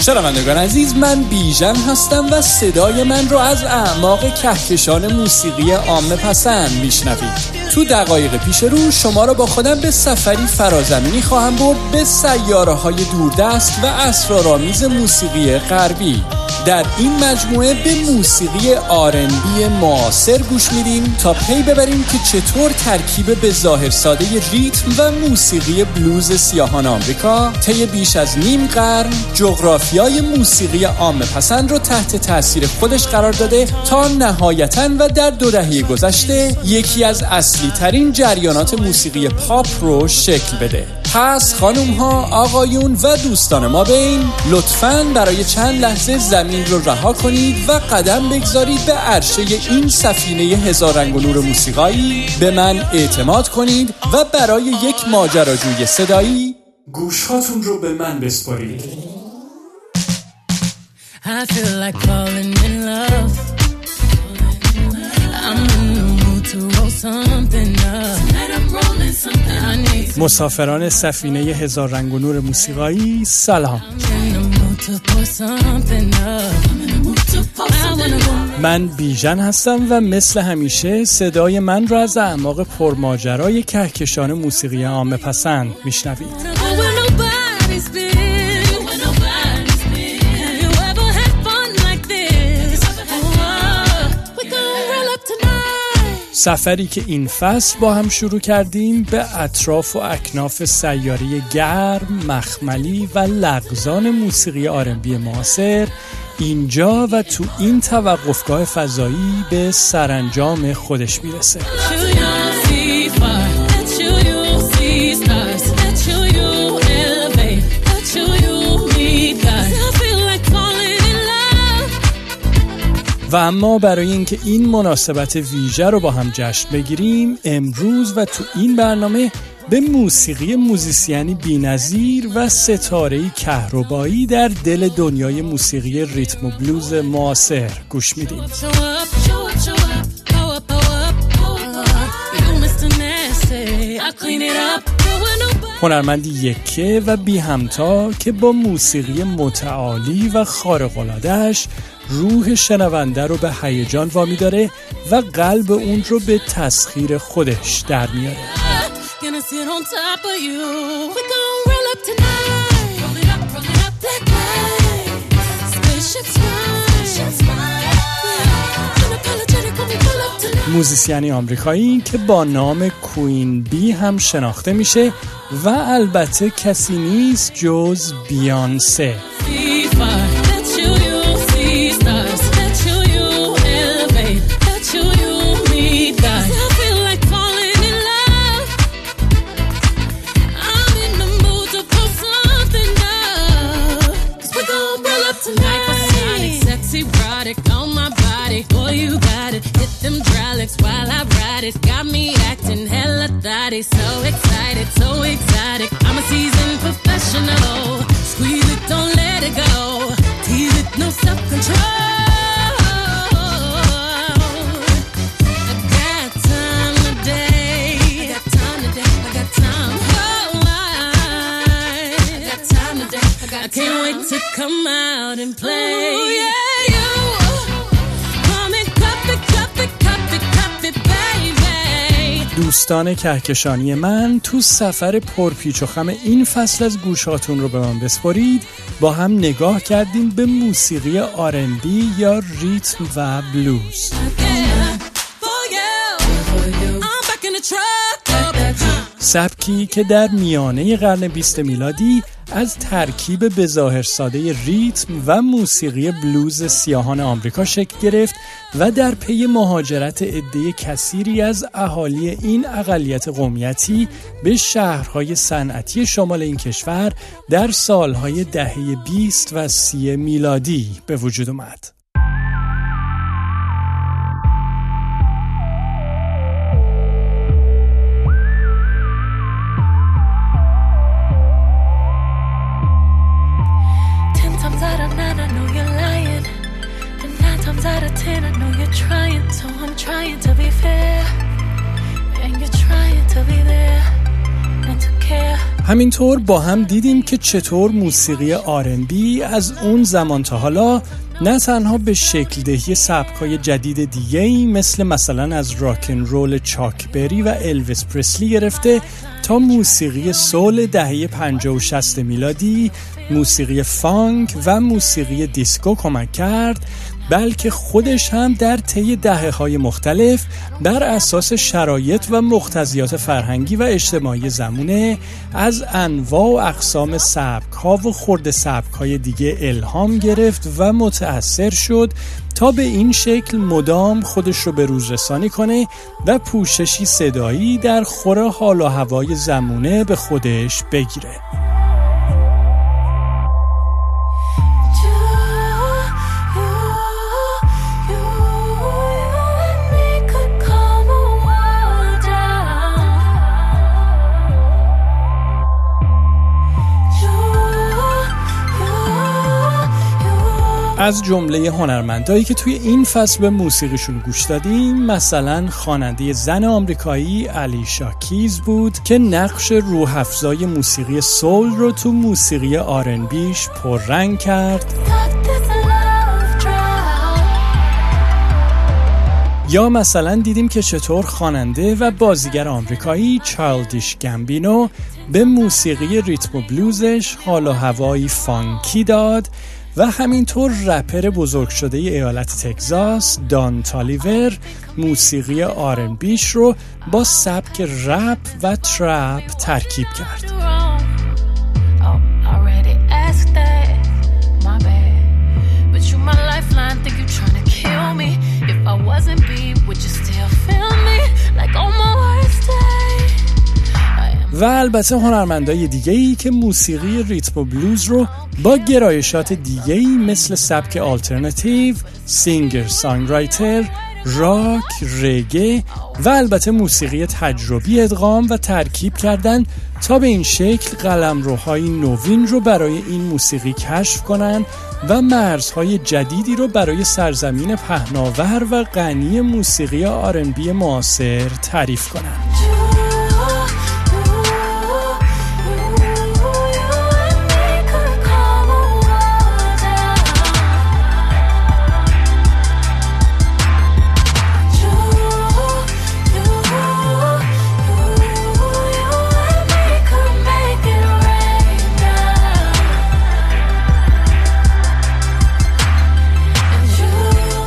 شنوندگان عزیز من بیژن هستم و صدای من رو از اعماق کهکشان موسیقی عامه پسند میشنوید. تو دقایق پیش رو شما را با خودم به سفری فرازمینی خواهم برد به سیاره های دوردست و اسرارآمیز موسیقی غربی. در این مجموعه به موسیقی آرنبی معاصر گوش میدیم تا پی ببریم که چطور ترکیب به ظاهر ساده ریتم و موسیقی بلوز سیاهان آمریکا طی بیش از نیم قرن جغرافیای موسیقی عامه پسند رو تحت تاثیر خودش قرار داده تا نهایتا و در دو دهه گذشته یکی از اصلی ترین جریانات موسیقی پاپ رو شکل بده. پس خانوم ها آقایون و دوستان ما بین لطفا برای چند لحظه زمین رو رها کنید و قدم بگذارید به عرشه این سفینه هزار رنگ و نور موسیقایی. به من اعتماد کنید و برای یک ماجراجوی صدایی گوشهاتون رو به من بسپارید. مسافران سفینه هزار رنگ و نور موسیقایی سلام. من بیژن هستم و مثل همیشه صدای من را از اعماق پرماجرای کهکشان موسیقی عامه پسند میشنوید. سفری که این فصل با هم شروع کردیم به اطراف و اکناف سیاره گرم، مخملی و لغزان موسیقی آرنبی معاصر اینجا و تو این توقفگاه فضایی به سرانجام خودش می‌رسه. و اما برای اینکه این مناسبت ویژه رو با هم جشن بگیریم امروز و تو این برنامه به موسیقی موزیسیانی بینظیر و ستاره کهربایی در دل دنیای موسیقی ریتم و بلوز معاصر گوش میدیم. هنرمندی یکه و بی همتا که با موسیقی متعالی و خارق‌العاده‌اش روح شنونده رو به هیجان وامی داره و قلب اون رو به تسخیر خودش در میاره. موزیسیانی آمریکایی که با نام کوین بی هم شناخته میشه و البته کسی نیست جز بیانسه. narcotic on my body. Boy, you got it. Hit them dry while I ride it. Got me acting hella thotty. So excited, so exotic. I'm a seasoned professional. Squeeze it, don't let it go. Tease it, no self control. Oh, I can't wait to come out and play. Ooh, yeah. دوستان کهکشانی من تو سفر پرپیچ و خم این فصل از گوشاتون رو به من بسپارید با هم نگاه کردیم به موسیقی آرندی یا ریتم و بلوز. سبکی که در میانه قرن بیست میلادی از ترکیب به ظاهر ساده ریتم و موسیقی بلوز سیاهان آمریکا شکل گرفت و در پی مهاجرت عده کثیری از اهالی این اقلیت قومیتی به شهرهای صنعتی شمال این کشور در سالهای دهه 20 و سی میلادی به وجود اومد. همینطور با هم دیدیم که چطور موسیقی R&B از اون زمان تا حالا نه تنها به شکل دهی سبکای جدید دیگه ای مثل مثلا از rock and roll چاک بری و الویس پرسلی گرفته تا موسیقی soul دهه 50 و 60 میلادی موسیقی فانک و موسیقی دیسکو کمک کرد بلکه خودش هم در طی دهه های مختلف بر اساس شرایط و مقتضیات فرهنگی و اجتماعی زمونه از انواع و اقسام سبک ها و خورد سبک های دیگه الهام گرفت و متأثر شد تا به این شکل مدام خودش رو به روز رسانی کنه و پوششی صدایی در خور حال و هوای زمونه به خودش بگیره. از جمله هنرمندایی که توی این فصل به موسیقیشون گوش دادیم مثلا خواننده زن آمریکایی علی شاکیز بود که نقش روحفزای موسیقی سول رو تو موسیقی آرنبیش پررنگ کرد. یا مثلا دیدیم که چطور خواننده و بازیگر آمریکایی چالدیش گمبینو به موسیقی ریتم و بلوزش حال و هوایی فانکی داد و همینطور رپر بزرگ شده ایالت تگزاس دان تالیور موسیقی بیش رو با سبک رپ و ترپ ترکیب کرد. و البته هنرمندای دیگه ای که موسیقی ریتم و بلوز رو با گرایشات دیگه ای مثل سبک آلترناتیو، سینگر سانگرایتر، راک، رگه و البته موسیقی تجربی ادغام و ترکیب کردن تا به این شکل قلمروهای نوین رو برای این موسیقی کشف کنند و مرزهای جدیدی رو برای سرزمین پهناور و غنی موسیقی آرنبی معاصر تعریف کنند.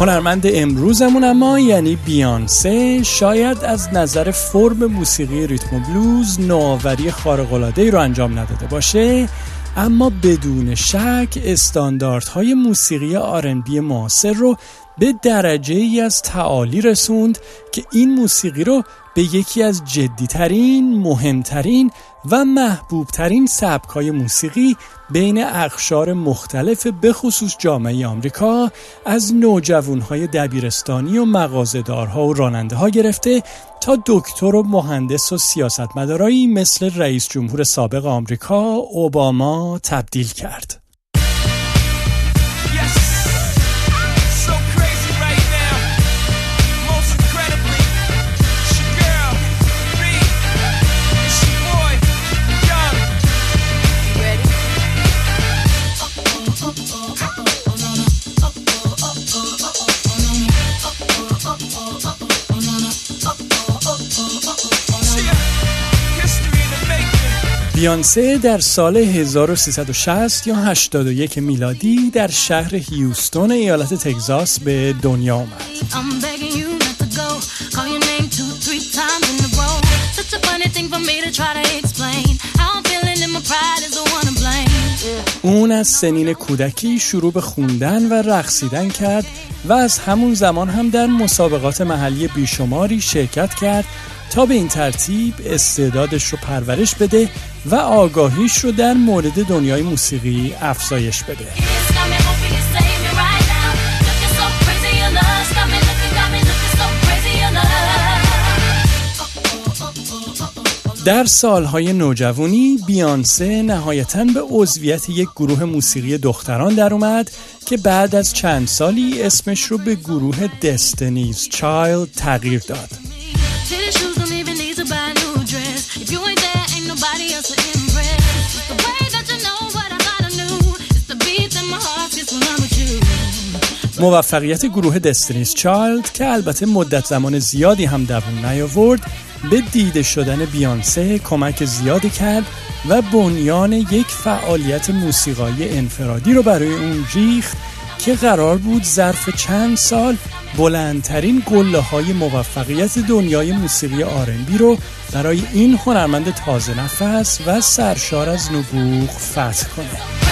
هنرمند امروزمون اما یعنی بیانسه شاید از نظر فرم موسیقی ریتم و بلوز نوآوری خارق‌العاده‌ای رو انجام نداده باشه اما بدون شک استانداردهای موسیقی آرنبی معاصر رو به درجه ای از تعالی رسوند که این موسیقی رو به یکی از جدیترین، مهمترین و محبوبترین سبکای موسیقی بین اخشار مختلف بخصوص جامعه آمریکا از نوجوانهای دبیرستانی و مغازدارها و راننده ها گرفته تا دکتر و مهندس و سیاستمدارایی مثل رئیس جمهور سابق آمریکا اوباما تبدیل کرد. بیانسه در سال 1360 یا 81 میلادی در شهر هیوستون ایالت تگزاس به دنیا آمد. اون از سنین کودکی شروع به خوندن و رقصیدن کرد و از همون زمان هم در مسابقات محلی بیشماری شرکت کرد تا به این ترتیب استعدادش رو پرورش بده و آگاهیش رو در مورد دنیای موسیقی افزایش بده. در سالهای نوجوانی بیانسه نهایتا به عضویت یک گروه موسیقی دختران در اومد که بعد از چند سالی اسمش رو به گروه دستنیز چایل تغییر داد. موفقیت گروه دستنیز چایلد که البته مدت زمان زیادی هم دوام نیاورد به دیده شدن بیانسه کمک زیادی کرد و بنیان یک فعالیت موسیقایی انفرادی رو برای اون ریخت که قرار بود ظرف چند سال بلندترین گله های موفقیت دنیای موسیقی آرنبی رو برای این هنرمند تازه نفس و سرشار از نبوغ فتح کنه.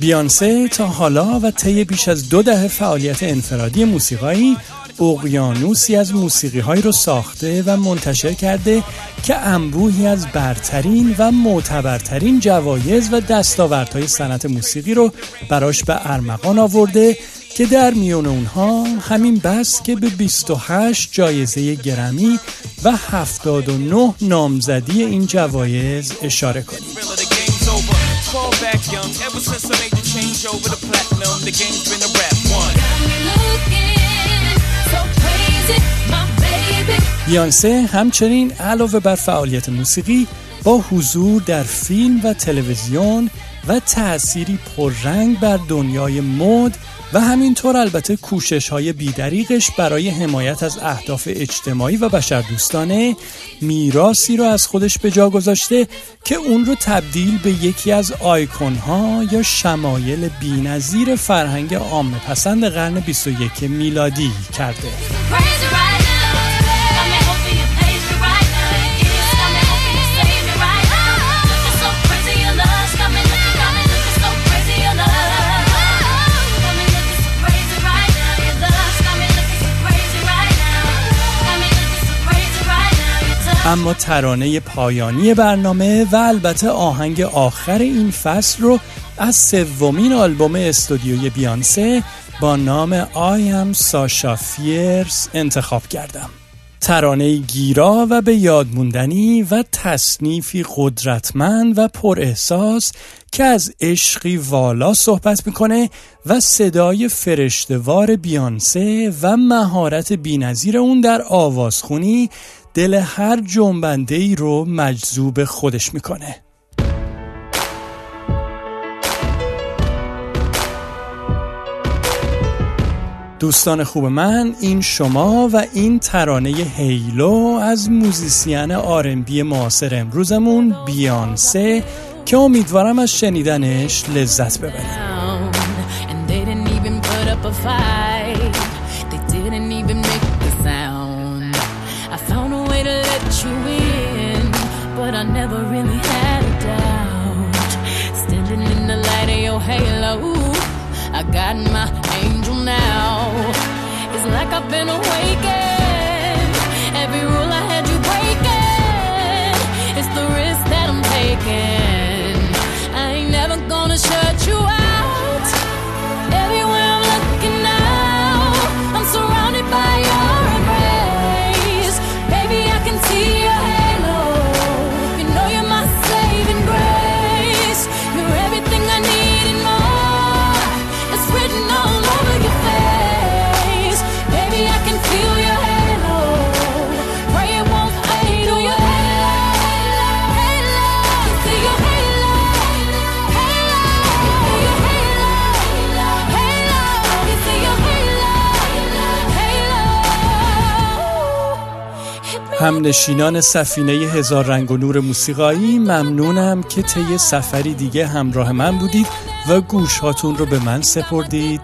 بیانسه تا حالا و طی بیش از دو دهه فعالیت انفرادی موسیقایی اقیانوسی از موسیقی های رو ساخته و منتشر کرده که انبوهی از برترین و معتبرترین جوایز و دستاوردهای صنعت موسیقی رو براش به ارمغان آورده که در میون اونها همین بس که به 28 جایزه گرمی و 79 نامزدی این جوایز اشاره کنیم. بیانسه همچنین علاوه بر فعالیت موسیقی با حضور در فیلم و تلویزیون و تأثیری پررنگ بر دنیای مد و همینطور البته کوشش های بیدریقش برای حمایت از اهداف اجتماعی و بشردوستانه میراسی رو از خودش به جا گذاشته که اون رو تبدیل به یکی از آیکون ها یا شمایل بینظیر فرهنگ عامه پسند قرن 21 میلادی کرده. اما ترانه پایانی برنامه و البته آهنگ آخر این فصل رو از سومین آلبوم استودیوی بیانسه با نام آیم ساشا فیرز انتخاب کردم. ترانه گیرا و به یاد موندنی و تصنیفی قدرتمند و پر احساس که از عشقی والا صحبت می‌کنه و صدای فرشتوار بیانسه و مهارت بینظیر اون در آوازخونی دل هر جنبنده ای رو مجذوب خودش می‌کنه. دوستان خوب من این شما و این ترانه هیلو از موزیسین آرنبی معاصر امروزمون بیانسه که امیدوارم از شنیدنش لذت ببرید. Got my angel now. It's like I've been awakened. همنشینان سفینه هزار رنگ و نور موسیقایی ممنونم که طی سفری دیگه همراه من بودید و گوشهاتون رو به من سپردید.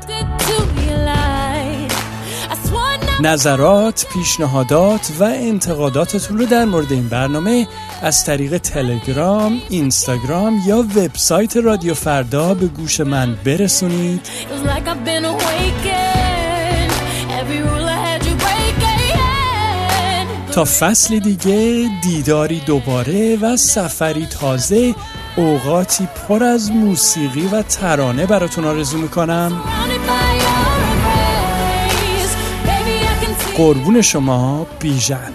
نظرات، پیشنهادات و انتقاداتتون رو در مورد این برنامه از طریق تلگرام، اینستاگرام یا وبسایت رادیو فردا به گوش من برسونید. تا فصل دیگه دیداری دوباره و سفری تازه اوقاتی پر از موسیقی و ترانه براتون آرزو می‌کنم. قربون شما بیژن.